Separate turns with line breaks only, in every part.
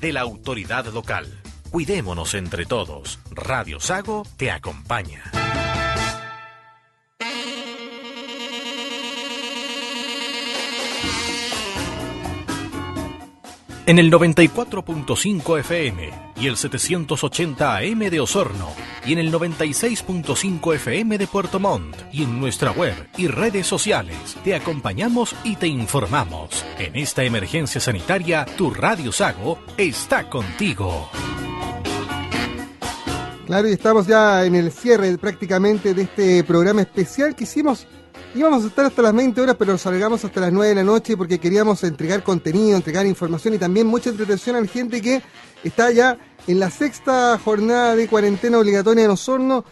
de la autoridad local. Cuidémonos entre todos. Radio Sago te acompaña. En el 94.5 FM y el 780 AM de Osorno y en el 96.5 FM de Puerto Montt y en nuestra web y redes sociales te acompañamos y te informamos. En esta emergencia sanitaria, tu Radio Sago está contigo.
Claro, y estamos ya en el cierre prácticamente de este programa especial que hicimos Íbamos a estar hasta las 20 horas, pero salgamos hasta las 9 de la noche porque queríamos entregar contenido, entregar información y también mucha entretención a la gente que está ya en la sexta jornada de cuarentena obligatoria en Osorno.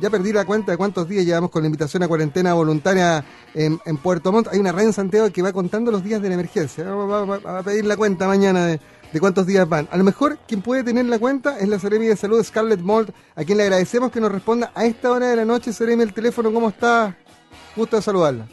Ya perdí la cuenta de cuántos días llevamos con la invitación a cuarentena voluntaria en, Puerto Montt. Hay una red en Santiago que va contando los días de la emergencia. Vamos a, pedir la cuenta mañana de, cuántos días van. A lo mejor quien puede tener la cuenta es la Seremi de Salud Scarlett Mold, a quien le agradecemos que nos responda a esta hora de la noche. Seremi, el teléfono, ¿cómo está? Gusto de saludarla.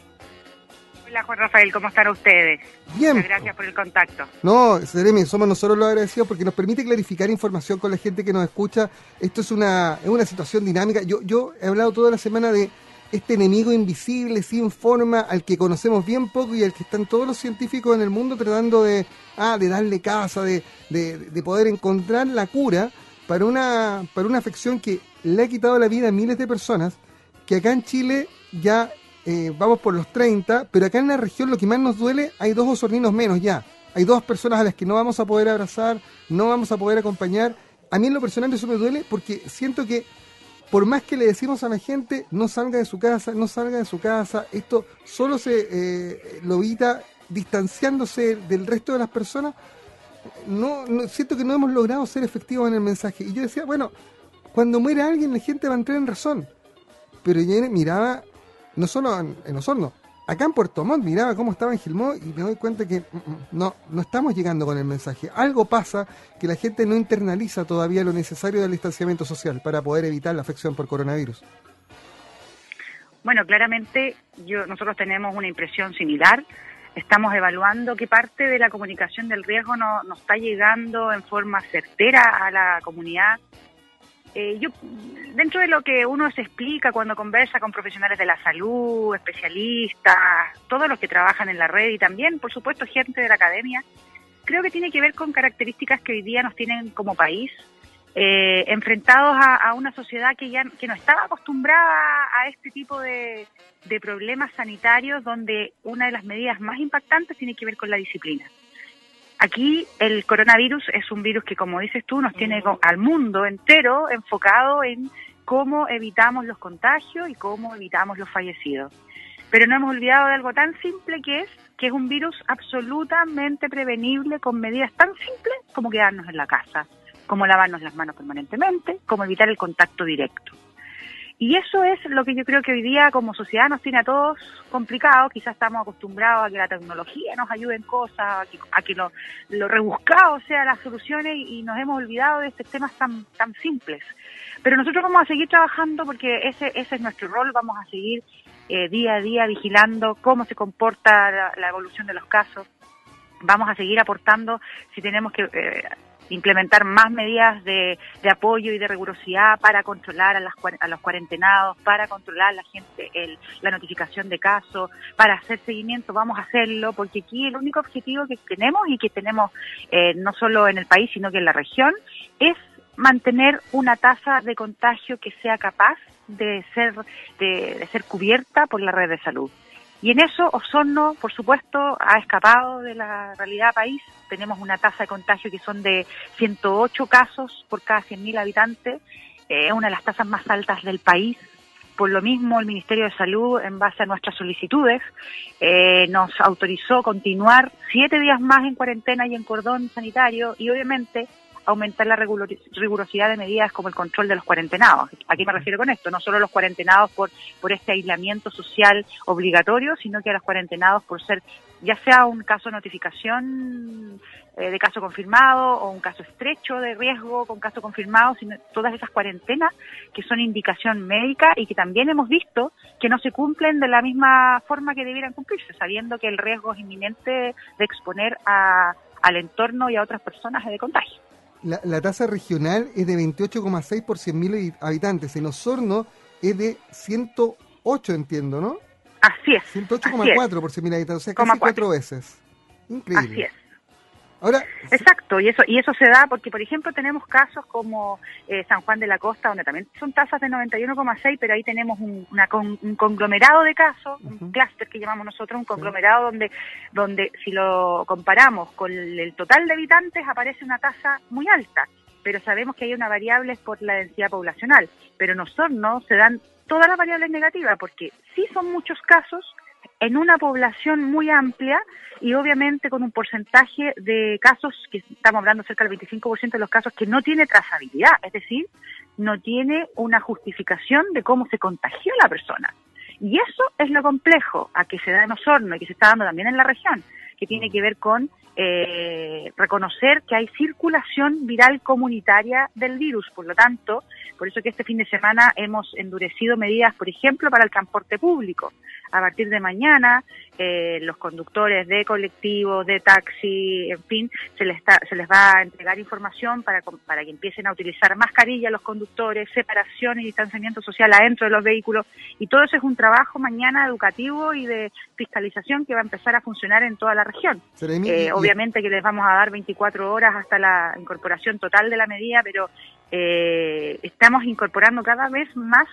Hola Juan Rafael, ¿cómo están ustedes?
Bien.
Muchas gracias por el contacto.
No, Seremi, somos nosotros los agradecidos porque nos permite clarificar información con la gente que nos escucha. Esto es una, es una situación dinámica. Yo, yo he hablado toda la semana de este enemigo invisible, sin forma, al que conocemos bien poco y al que están todos los científicos en el mundo tratando de, ah, de darle casa, de, de, de poder encontrar la cura para una, para una afección que le ha quitado la vida a miles de personas, que acá en Chile ya eh, vamos por los 30, pero acá en la región lo que más nos duele, hay dos osorninos menos ya. Hay dos personas a las que no vamos a poder abrazar, no vamos a poder acompañar. A mí en lo personal eso me duele porque siento que por más que le decimos a la gente, no salga de su casa, no salga de su casa, esto solo se eh, lo evita distanciándose del resto de las personas. No, no, siento que no hemos logrado ser efectivos en el mensaje. Y yo decía, bueno, cuando muere alguien la gente va a entrar en razón. Pero yo miraba no solo en, Osorno, acá en Puerto Montt miraba cómo estaba en Gilmó y me doy cuenta que mm, mm, no, no estamos llegando con el mensaje. Algo pasa que la gente no internaliza todavía lo necesario del distanciamiento social para poder evitar la afección por coronavirus.
Bueno, claramente yo, nosotros tenemos una impresión similar. Estamos evaluando qué parte de la comunicación del riesgo no, nos está llegando en forma certera a la comunidad eh, yo, dentro de lo que uno se explica cuando conversa con profesionales de la salud, especialistas, todos los que trabajan en la red y también, por supuesto, gente de la academia, creo que tiene que ver con características que hoy día nos tienen como país, eh, enfrentados a, una sociedad que ya que no estaba acostumbrada a este tipo de, de problemas sanitarios, donde una de las medidas más impactantes tiene que ver con la disciplina. Aquí el coronavirus es un virus que, como dices tú, nos tiene al mundo entero enfocado en cómo evitamos los contagios y cómo evitamos los fallecidos. Pero no hemos olvidado de algo tan simple que es que es un virus absolutamente prevenible con medidas tan simples como quedarnos en la casa, como lavarnos las manos permanentemente, como evitar el contacto directo. Y eso es lo que yo creo que hoy día como sociedad nos tiene a todos complicados. Quizás estamos acostumbrados a que la tecnología nos ayude en cosas, a que, lo, rebuscado sea las soluciones y, nos hemos olvidado de estos temas tan, tan simples. Pero nosotros vamos a seguir trabajando porque ese, ese es nuestro rol, vamos a seguir eh, día a día vigilando cómo se comporta la, evolución de los casos. Vamos a seguir aportando si tenemos que... Eh, implementar más medidas de, apoyo y de rigurosidad para controlar a, las, a los cuarentenados, para controlar la gente, el, la notificación de casos, para hacer seguimiento, vamos a hacerlo, porque aquí el único objetivo que tenemos y que tenemos eh, no solo en el país, sino que en la región, es mantener una tasa de contagio que sea capaz de ser, de ser cubierta por la red de salud. Y en eso Osorno, por supuesto, ha escapado de la realidad país. Tenemos una tasa de contagio que son de 108 casos por cada 100.000 habitantes. Eh, es una de las tasas más altas del país. Por lo mismo, el Ministerio de Salud, en base a nuestras solicitudes, eh, nos autorizó continuar siete días más en cuarentena y en cordón sanitario y obviamente aumentar la rigurosidad de medidas como el control de los cuarentenados. ¿A qué me refiero con esto? No solo los cuarentenados por, por este aislamiento social obligatorio, sino que a los cuarentenados por ser ya sea un caso de notificación eh, de caso confirmado o un caso estrecho de riesgo con caso confirmado, sino todas esas cuarentenas que son indicación médica y que también hemos visto que no se cumplen de la misma forma que debieran cumplirse, sabiendo que el riesgo es inminente de exponer a, al entorno y a otras personas de contagio.
La, la tasa regional es de 28,6 por 100.000 habitantes. En Osorno es de 108, entiendo, ¿no?
Así es.
108,4 por 100.000 habitantes, o sea, casi cuatro veces. Increíble.
Así es.
Ahora,
Exacto, y eso y eso se da porque, por ejemplo, tenemos casos como eh, San Juan de la Costa, donde también son tasas de 91,6, pero ahí tenemos un, una un conglomerado de casos, un clúster que llamamos nosotros, un conglomerado donde, donde si lo comparamos con el total de habitantes aparece una tasa muy alta, pero sabemos que hay una variable por la densidad poblacional, pero nosotros no se dan todas las variables negativas, porque sí son muchos casos, en una población muy amplia y obviamente con un porcentaje de casos, que estamos hablando cerca del 25% de los casos, que no tiene trazabilidad, es decir, no tiene una justificación de cómo se contagió la persona. Y eso es lo complejo a que se da en Osorno y que se está dando también en la región, que tiene que ver con eh, reconocer que hay circulación viral comunitaria del virus. Por lo tanto, por eso que este fin de semana hemos endurecido medidas, por ejemplo, para el transporte público. A partir de mañana, eh, los conductores de colectivos, de taxi, en fin, se les, se les va a entregar información para, para que empiecen a utilizar mascarilla los conductores, separación y distanciamiento social adentro de los vehículos. Y todo eso es un trabajo mañana educativo y de fiscalización que va a empezar a funcionar en toda la región. Eh, obviamente que les vamos a dar 24 horas hasta la incorporación total de la medida, pero eh, estamos incorporando cada vez más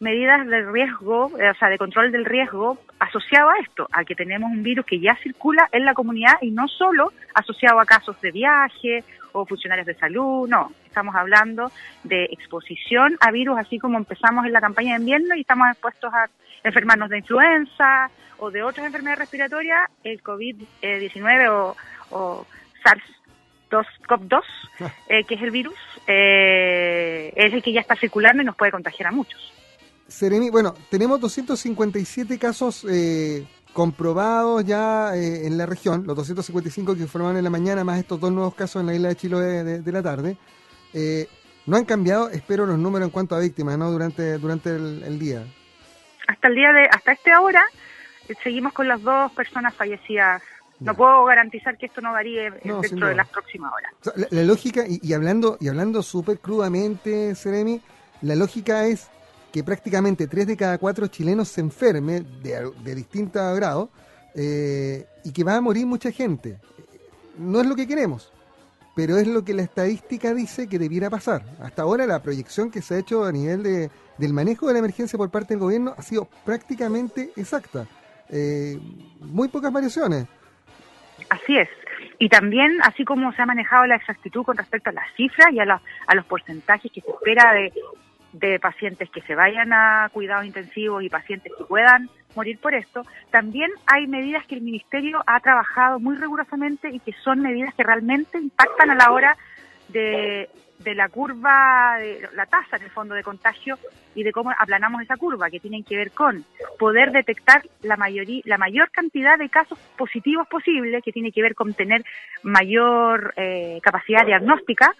medidas de riesgo, eh, o sea, de control del riesgo asociado a esto, a que tenemos un virus que ya circula en la comunidad y no solo asociado a casos de viaje o funcionarios de salud, no, estamos hablando de exposición a virus, así como empezamos en la campaña de invierno y estamos expuestos a enfermarnos de influenza o de otras enfermedades respiratorias, el COVID-19 o, o SARS 2 COP2, eh, que es el virus, eh, es el que ya está circulando y nos puede contagiar a muchos.
Seremi, bueno, tenemos 257 casos eh, comprobados ya eh, en la región, los 255 que informaron en la mañana, más estos dos nuevos casos en la isla de Chiloé de, la tarde. Eh, no han cambiado, espero, los números en cuanto a víctimas, ¿no? Durante, durante el, día.
Hasta el día de, hasta esta hora, seguimos con las dos personas fallecidas no puedo garantizar que esto no varíe dentro de las próximas horas.
la, lógica, y, y, hablando y hablando súper crudamente, Seremi, la lógica es que prácticamente tres de cada cuatro chilenos se enferme de, de distinto grado eh, y que va a morir mucha gente. No es lo que queremos, pero es lo que la estadística dice que debiera pasar. Hasta ahora la proyección que se ha hecho a nivel de, del manejo de la emergencia por parte del gobierno ha sido prácticamente exacta. Eh, muy pocas variaciones.
Así es. Y también, así como se ha manejado la exactitud con respecto a las cifras y a, a los porcentajes que se espera de de pacientes que se vayan a cuidados intensivos y pacientes que puedan morir por esto, también hay medidas que el Ministerio ha trabajado muy rigurosamente y que son medidas que realmente impactan a la hora de, de la curva, de la tasa en el fondo de contagio y de cómo aplanamos esa curva, que tienen que ver con poder detectar la, mayoría, la mayor cantidad de casos positivos posible, que tiene que ver con tener mayor eh, capacidad diagnóstica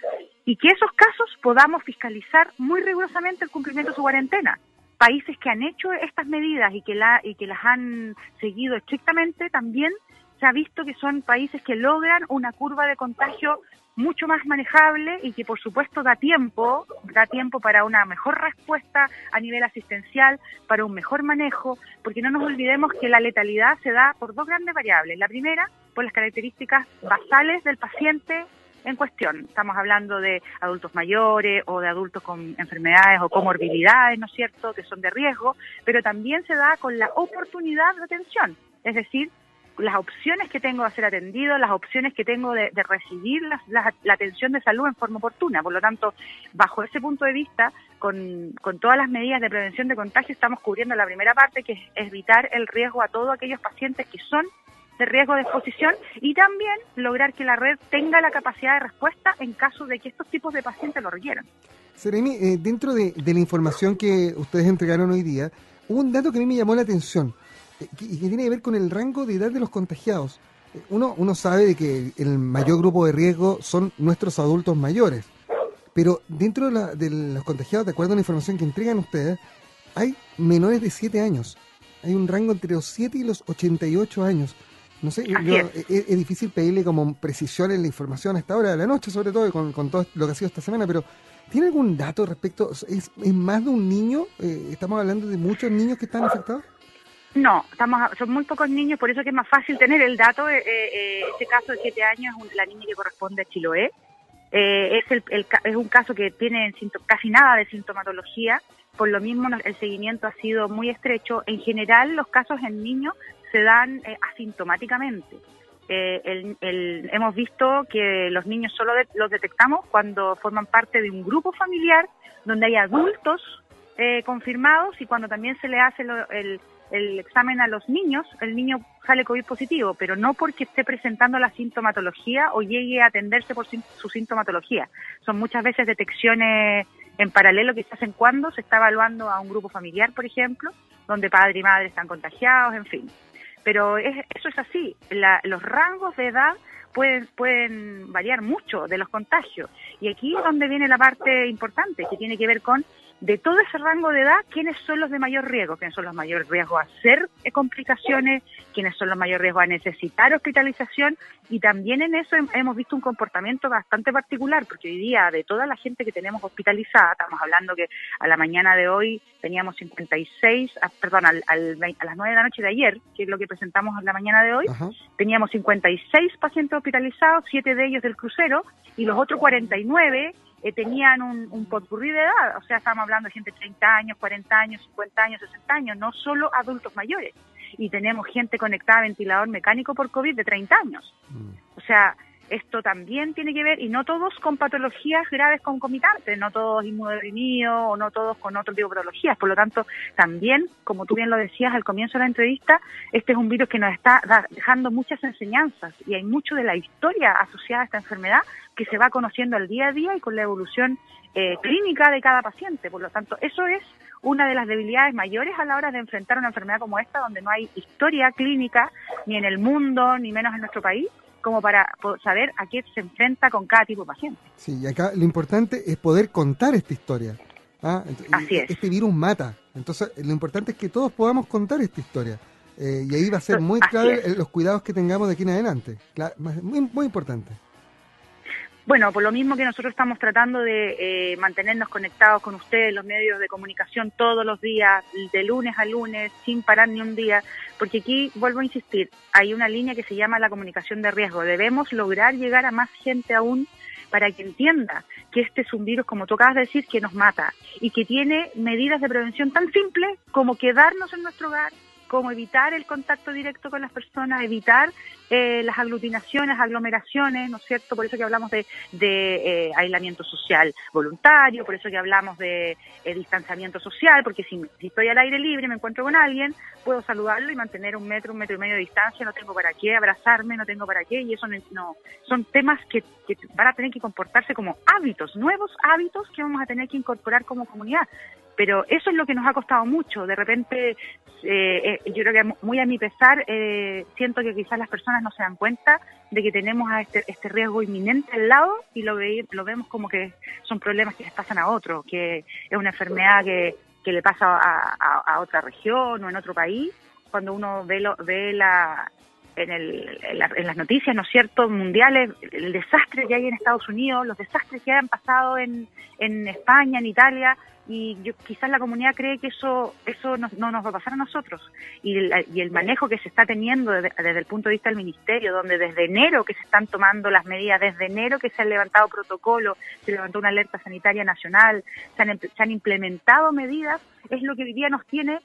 y que esos casos podamos fiscalizar muy rigurosamente el cumplimiento de su cuarentena. Países que han hecho estas medidas y que, la, y que las han seguido estrictamente también se ha visto que son países que logran una curva de contagio mucho más manejable y que por supuesto da tiempo, da tiempo para una mejor respuesta a nivel asistencial, para un mejor manejo, porque no nos olvidemos que la letalidad se da por dos grandes variables. La primera, por las características basales del paciente en cuestión. Estamos hablando de adultos mayores o de adultos con enfermedades o comorbilidades, ¿no es cierto?, que son de riesgo, pero también se da con la oportunidad de atención, es decir, las opciones que tengo de ser atendido, las opciones que tengo de, recibir la, atención de salud en forma oportuna. Por lo tanto, bajo ese punto de vista, con, todas las medidas de prevención de contagio, estamos cubriendo la primera parte, que es evitar el riesgo a todos aquellos pacientes que son de riesgo de exposición y también lograr que la red tenga la capacidad de respuesta en caso de que estos tipos de pacientes lo requieran.
Seremi, eh, dentro de, la información que ustedes entregaron hoy día, hubo un dato que a mí me llamó la atención y que tiene que ver con el rango de edad de los contagiados. Eh, uno, uno sabe de que el mayor grupo de riesgo son nuestros adultos mayores, pero dentro de, los contagiados, de acuerdo a la información que entregan ustedes, hay menores de 7 años. Hay un rango entre los 7 y los 88 años. No sé, es. difícil pedirle como precisión en la información a esta hora de la noche, sobre todo con, con todo lo que ha sido esta semana, pero ¿Tiene algún dato respecto? ¿Es, más de un niño? Eh, ¿Estamos hablando de muchos niños que están afectados?
No, estamos, son muy pocos niños, por eso que es más fácil tener el dato. Eh, eh, este caso de 7 años es la niña que corresponde a Chiloé. es, el, es un caso que tiene casi nada de sintomatología, por lo mismo el seguimiento ha sido muy estrecho. En general, los casos en niños se dan asintomáticamente. Eh, el, hemos visto que los niños solo los detectamos cuando forman parte de un grupo familiar donde hay adultos eh, confirmados y cuando también se le hace el, el, examen a los niños, el niño sale COVID positivo, pero no porque esté presentando la sintomatología o llegue a atenderse por su sintomatología. Son muchas veces detecciones en paralelo que se hacen cuando se está evaluando a un grupo familiar, por ejemplo, donde padre y madre están contagiados, en fin pero eso es así. los rangos de edad pueden, pueden variar mucho de los contagios. Y aquí es donde viene la parte importante, que tiene que ver con de todo ese rango de edad, quiénes son los de mayor riesgo, quiénes son los mayores riesgos a hacer complicaciones, quiénes son los mayores riesgos a necesitar hospitalización y también en eso hemos visto un comportamiento bastante particular, porque hoy día de toda la gente que tenemos hospitalizada, estamos hablando que a la mañana de hoy teníamos 56, ah, perdón, al, a las 9 de la noche de ayer, que es lo que presentamos a la mañana de hoy, teníamos 56 pacientes hospitalizados, 7 de ellos del crucero y los otros 49 eh, tenían un, un potpourri de edad, o sea, estamos hablando de gente de 30 años, 40 años, 50 años, 60 años, no solo adultos mayores. Y tenemos gente conectada a ventilador mecánico por COVID de 30 años. Mm. O sea, esto también tiene que ver, y no todos con patologías graves concomitantes, no todos inmunodeprimidos o no todos con otro tipo de patologías. Por lo tanto, también, como tú bien lo decías al comienzo de la entrevista, este es un virus que nos está dejando muchas enseñanzas y hay mucho de la historia asociada a esta enfermedad que se va conociendo al día a día y con la evolución eh, clínica de cada paciente. Por lo tanto, eso es una de las debilidades mayores a la hora de enfrentar una enfermedad como esta, donde no hay historia clínica ni en el mundo, ni menos en nuestro país, como para saber a qué se enfrenta con cada tipo de paciente.
Sí, y acá lo importante es poder contar esta historia. ¿ah?
Así es.
Este virus mata. Entonces, lo importante es que todos podamos contar esta historia. Eh, y ahí va a ser muy clave los cuidados que tengamos de aquí en adelante. muy, muy importante.
Bueno, por lo mismo que nosotros estamos tratando de eh, mantenernos conectados con ustedes, los medios de comunicación, todos los días, de lunes a lunes, sin parar ni un día, porque aquí, vuelvo a insistir, hay una línea que se llama la comunicación de riesgo. Debemos lograr llegar a más gente aún para que entienda que este es un virus, como tú acabas de decir, que nos mata y que tiene medidas de prevención tan simples como quedarnos en nuestro hogar, como evitar el contacto directo con las personas, evitar eh, las aglutinaciones, aglomeraciones, ¿no es cierto? Por eso que hablamos de, eh, aislamiento social voluntario, por eso que hablamos de eh, distanciamiento social, porque si, estoy al aire libre, me encuentro con alguien, puedo saludarlo y mantener un metro, un metro y medio de distancia, no tengo para qué abrazarme, no tengo para qué, y eso no, son temas que, que van a tener que comportarse como hábitos, nuevos hábitos que vamos a tener que incorporar como comunidad pero eso es lo que nos ha costado mucho. De repente, eh, eh, yo creo que muy a mi pesar, eh, siento que quizás las personas no se dan cuenta de que tenemos a este, este riesgo inminente al lado y lo, ve, lo vemos como que son problemas que les pasan a otro, que es una enfermedad que, que le pasa a, a, otra región o en otro país. Cuando uno ve, lo, ve la, en, el, en, las noticias, ¿no es cierto?, mundiales, el desastre que hay en Estados Unidos, los desastres que han pasado en, en España, en Italia, y yo, quizás la comunidad cree que eso eso no, nos va a pasar a nosotros. Y, y el manejo que se está teniendo desde, el punto de vista del ministerio donde desde enero que se están tomando las medidas desde enero que se han levantado protocolos se levantó una alerta sanitaria nacional se han, se han implementado medidas es lo que hoy día nos tiene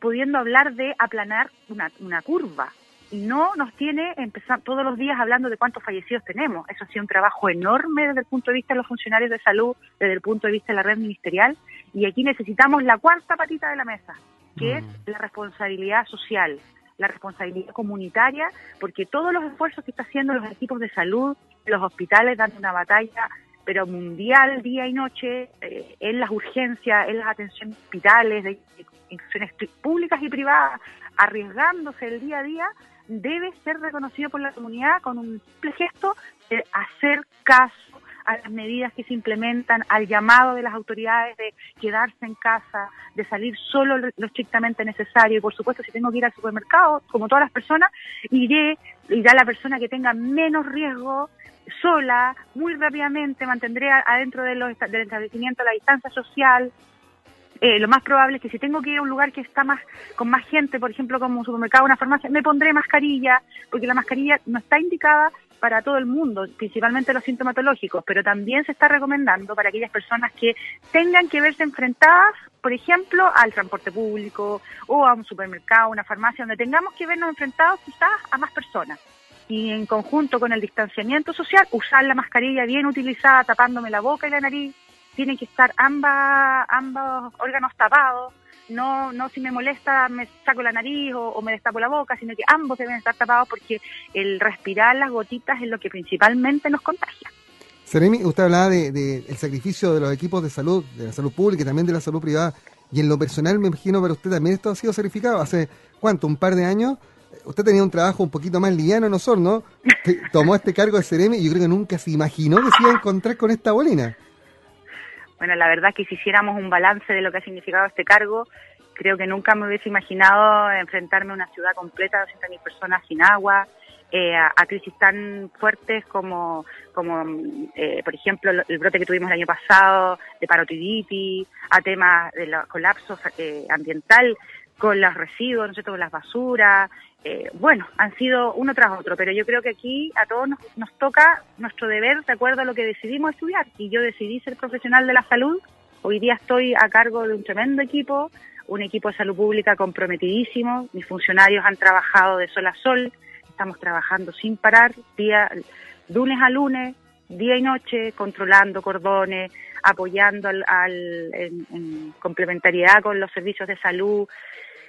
pudiendo hablar de aplanar una, una curva no nos tiene empezar todos los días hablando de cuántos fallecidos tenemos. Eso ha sido un trabajo enorme desde el punto de vista de los funcionarios de salud, desde el punto de vista de la red ministerial, y aquí necesitamos la cuarta patita de la mesa, que es mm. la responsabilidad social. la responsabilidad comunitaria, porque todos los esfuerzos que están haciendo los equipos de salud, los hospitales, dando una batalla pero mundial día y noche eh, en las urgencias, en las atenciones hospitales, de instituciones públicas y privadas, arriesgándose el día a día, debe ser reconocido por la comunidad con un simple gesto de hacer caso a las medidas que se implementan, al llamado de las autoridades de quedarse en casa, de salir solo lo estrictamente necesario. Y por supuesto, si tengo que ir al supermercado, como todas las personas, iré, irá la persona que tenga menos riesgo sola, muy rápidamente, mantendré adentro de del establecimiento la distancia social. Eh, lo más probable es que si tengo que ir a un lugar que está más con más gente, por ejemplo, como un supermercado una farmacia, me pondré mascarilla, porque la mascarilla no está indicada para todo el mundo, principalmente los sintomatológicos, pero también se está recomendando para aquellas personas que tengan que verse enfrentadas, por ejemplo, al transporte público o a un supermercado, una farmacia, donde tengamos que vernos enfrentados quizás a más personas y en conjunto con el distanciamiento social, usar la mascarilla bien utilizada, tapándome la boca y la nariz. Tienen que estar ambas, ambos órganos tapados. No, no si me molesta me saco la nariz o, me destapo la boca, sino que ambos deben estar tapados porque el respirar las gotitas es lo que principalmente nos contagia.
Seremi, usted hablaba del de, el sacrificio de los equipos de salud, de la salud pública y también de la salud privada. Y en lo personal, me imagino para usted también esto ha sido sacrificado. ¿Hace cuánto? ¿Un par de años? usted tenía un trabajo un poquito más liviano en Osorno, tomó este cargo de Ceremi y yo creo que nunca se imaginó que se iba a encontrar con esta bolina.
Bueno, la verdad es que si hiciéramos un balance de lo que ha significado este cargo, creo que nunca me hubiese imaginado enfrentarme a una ciudad completa de 200.000 personas sin agua, eh, a, crisis tan fuertes como, como eh, por ejemplo, el brote que tuvimos el año pasado de parotiditis, a temas de los colapsos eh, ambiental con los residuos, ¿no sé, con las basuras, eh, bueno, han sido uno tras otro, pero yo creo que aquí a todos nos, nos, toca nuestro deber de acuerdo a lo que decidimos estudiar. Y yo decidí ser profesional de la salud. Hoy día estoy a cargo de un tremendo equipo, un equipo de salud pública comprometidísimo. Mis funcionarios han trabajado de sol a sol. Estamos trabajando sin parar, día, lunes a lunes, día y noche, controlando cordones, apoyando al, en complementariedad con los servicios de salud,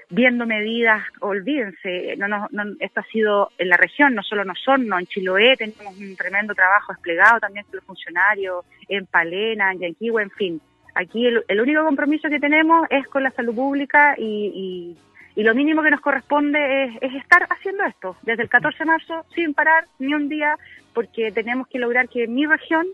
viendo medidas, olvídense, no, no, esto ha sido en la región, no solo en Osorno, en Chiloé tenemos un tremendo trabajo desplegado también con los funcionarios, en Palena, en Yanquihue, en fin. Aquí el, único compromiso que tenemos es con la salud pública y, y, lo mínimo que nos corresponde es, es, estar haciendo esto. Desde el 14 de marzo sin parar ni un día porque tenemos que lograr que mi región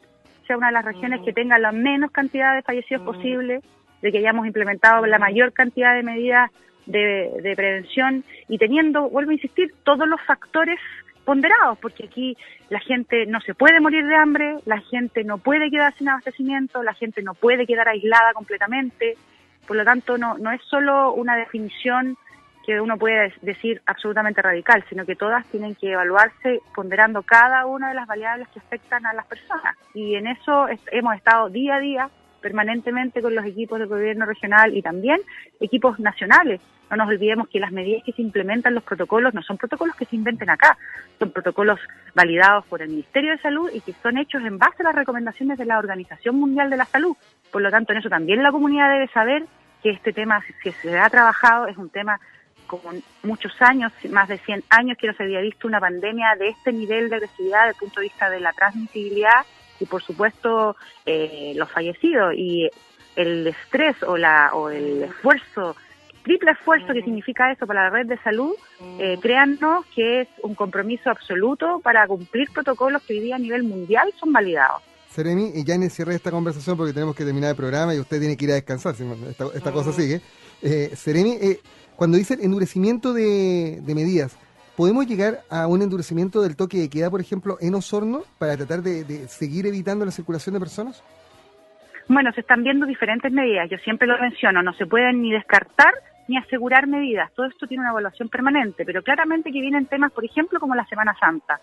sea una de las regiones que tenga la menos cantidad de fallecidos posible, de que hayamos implementado la mayor cantidad de medidas de, prevención y teniendo, vuelvo a insistir, todos los factores ponderados, porque aquí la gente no se puede morir de hambre, la gente no puede quedar sin abastecimiento, la gente no puede quedar aislada completamente, por lo tanto no, no es solo una definición que uno puede decir absolutamente radical, sino que todas tienen que evaluarse ponderando cada una de las variables que afectan a las personas. Y en eso hemos estado día a día permanentemente con los equipos del gobierno regional y también equipos nacionales. No nos olvidemos que las medidas que se implementan, los protocolos, no son protocolos que se inventen acá, son protocolos validados por el Ministerio de Salud y que son hechos en base a las recomendaciones de la Organización Mundial de la Salud. Por lo tanto, en eso también la comunidad debe saber que este tema, si se ha trabajado, es un tema como muchos años, más de 100 años que no se había visto una pandemia de este nivel de agresividad desde el punto de vista de la transmisibilidad y por supuesto eh, los fallecidos y el estrés o la o el esfuerzo triple esfuerzo que significa eso para la red de salud, eh, créannos que es un compromiso absoluto para cumplir protocolos que hoy día a nivel mundial son validados.
Seremi, y ya en cierre esta conversación porque tenemos que terminar el programa y usted tiene que ir a descansar, si esta, esta cosa sigue. Eh, Seremi, eh, cuando dice endurecimiento de, de medidas, ¿Podemos llegar a un endurecimiento del toque de queda, por ejemplo, en Osorno, para tratar de, seguir evitando la circulación de personas?
Bueno, se están viendo diferentes medidas. Yo siempre lo menciono, no se pueden ni descartar ni asegurar medidas. Todo esto tiene una evaluación permanente, pero claramente que vienen temas, por ejemplo, como la Semana Santa.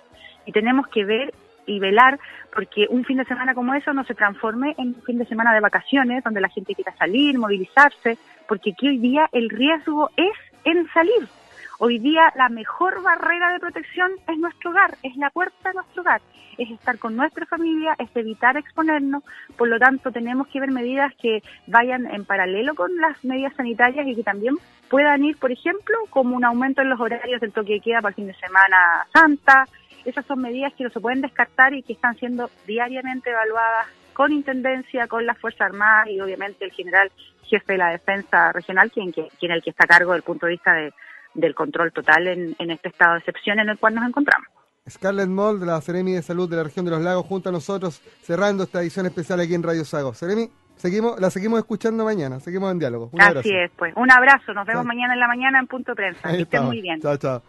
Y tenemos que ver y velar porque un fin de semana como eso no se transforme en un fin de semana de vacaciones, donde la gente quiera salir, movilizarse, porque aquí hoy día el riesgo es en salir. Hoy día la mejor barrera de protección es nuestro hogar, es la puerta de nuestro hogar, es estar con nuestra familia, es evitar exponernos, por lo tanto tenemos que ver medidas que vayan en paralelo con las medidas sanitarias y que también puedan ir, por ejemplo, como un aumento en los horarios del toque de queda para el fin de semana santa. Esas son medidas que no se pueden descartar y que están siendo diariamente evaluadas con Intendencia, con las Fuerzas Armadas y obviamente el general jefe de la Defensa Regional, quien, quien, el que está a cargo del punto de vista de, del control total en, en este estado de excepción en el cual nos encontramos.
Scarlett Moll de la Seremi de Salud de la región de los lagos junto a nosotros cerrando esta edición especial aquí en Radio Sago. Seremi, seguimos, la seguimos escuchando mañana, seguimos en diálogo.
Un Así abrazo. es, pues. Un abrazo, nos vemos chao. mañana en la mañana en Punto Prensa. Que estén muy bien.
Chao, chao.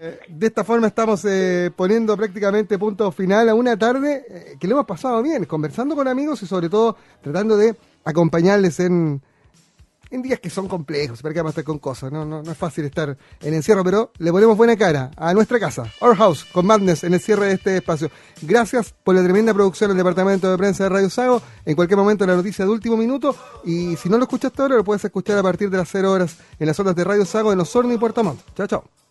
Eh, de esta forma estamos eh, poniendo prácticamente punto final a una tarde eh, que le hemos pasado bien, conversando con amigos y sobre todo tratando de acompañarles en, en días que son complejos, para que vamos a estar con cosas, ¿no? No, no es fácil estar en encierro, pero le ponemos buena cara a nuestra casa, Our House, con Madness en el cierre de este espacio. Gracias por la tremenda producción del Departamento de Prensa de Radio Sago. En cualquier momento la noticia de último minuto, y si no lo escuchaste ahora, lo puedes escuchar a partir de las 0 horas en las ondas de Radio Sago en Osorno y Puerto Montt. Chao, chao.